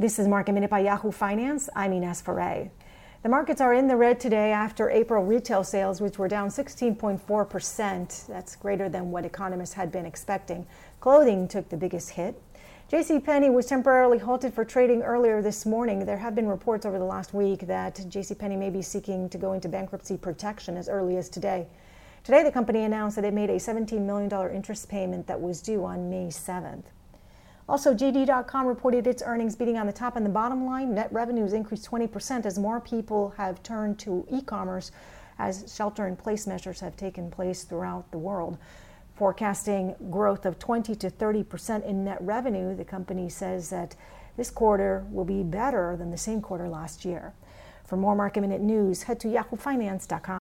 This is Market Minute by Yahoo Finance. I'm Ines Ferre. The markets are in the red today after April retail sales, which were down 16.4%. That's greater than what economists had been expecting. Clothing took the biggest hit. JCPenney was temporarily halted for trading earlier this morning. There have been reports over the last week that JCPenney may be seeking to go into bankruptcy protection as early as today. Today, the company announced that it made a $17 million interest payment that was due on May 7th. Also, JD.com reported its earnings beating on the top and the bottom line. Net revenues increased 20% as more people have turned to e commerce as shelter in place measures have taken place throughout the world. Forecasting growth of 20 to 30% in net revenue, the company says that this quarter will be better than the same quarter last year. For more market minute news, head to yahoofinance.com.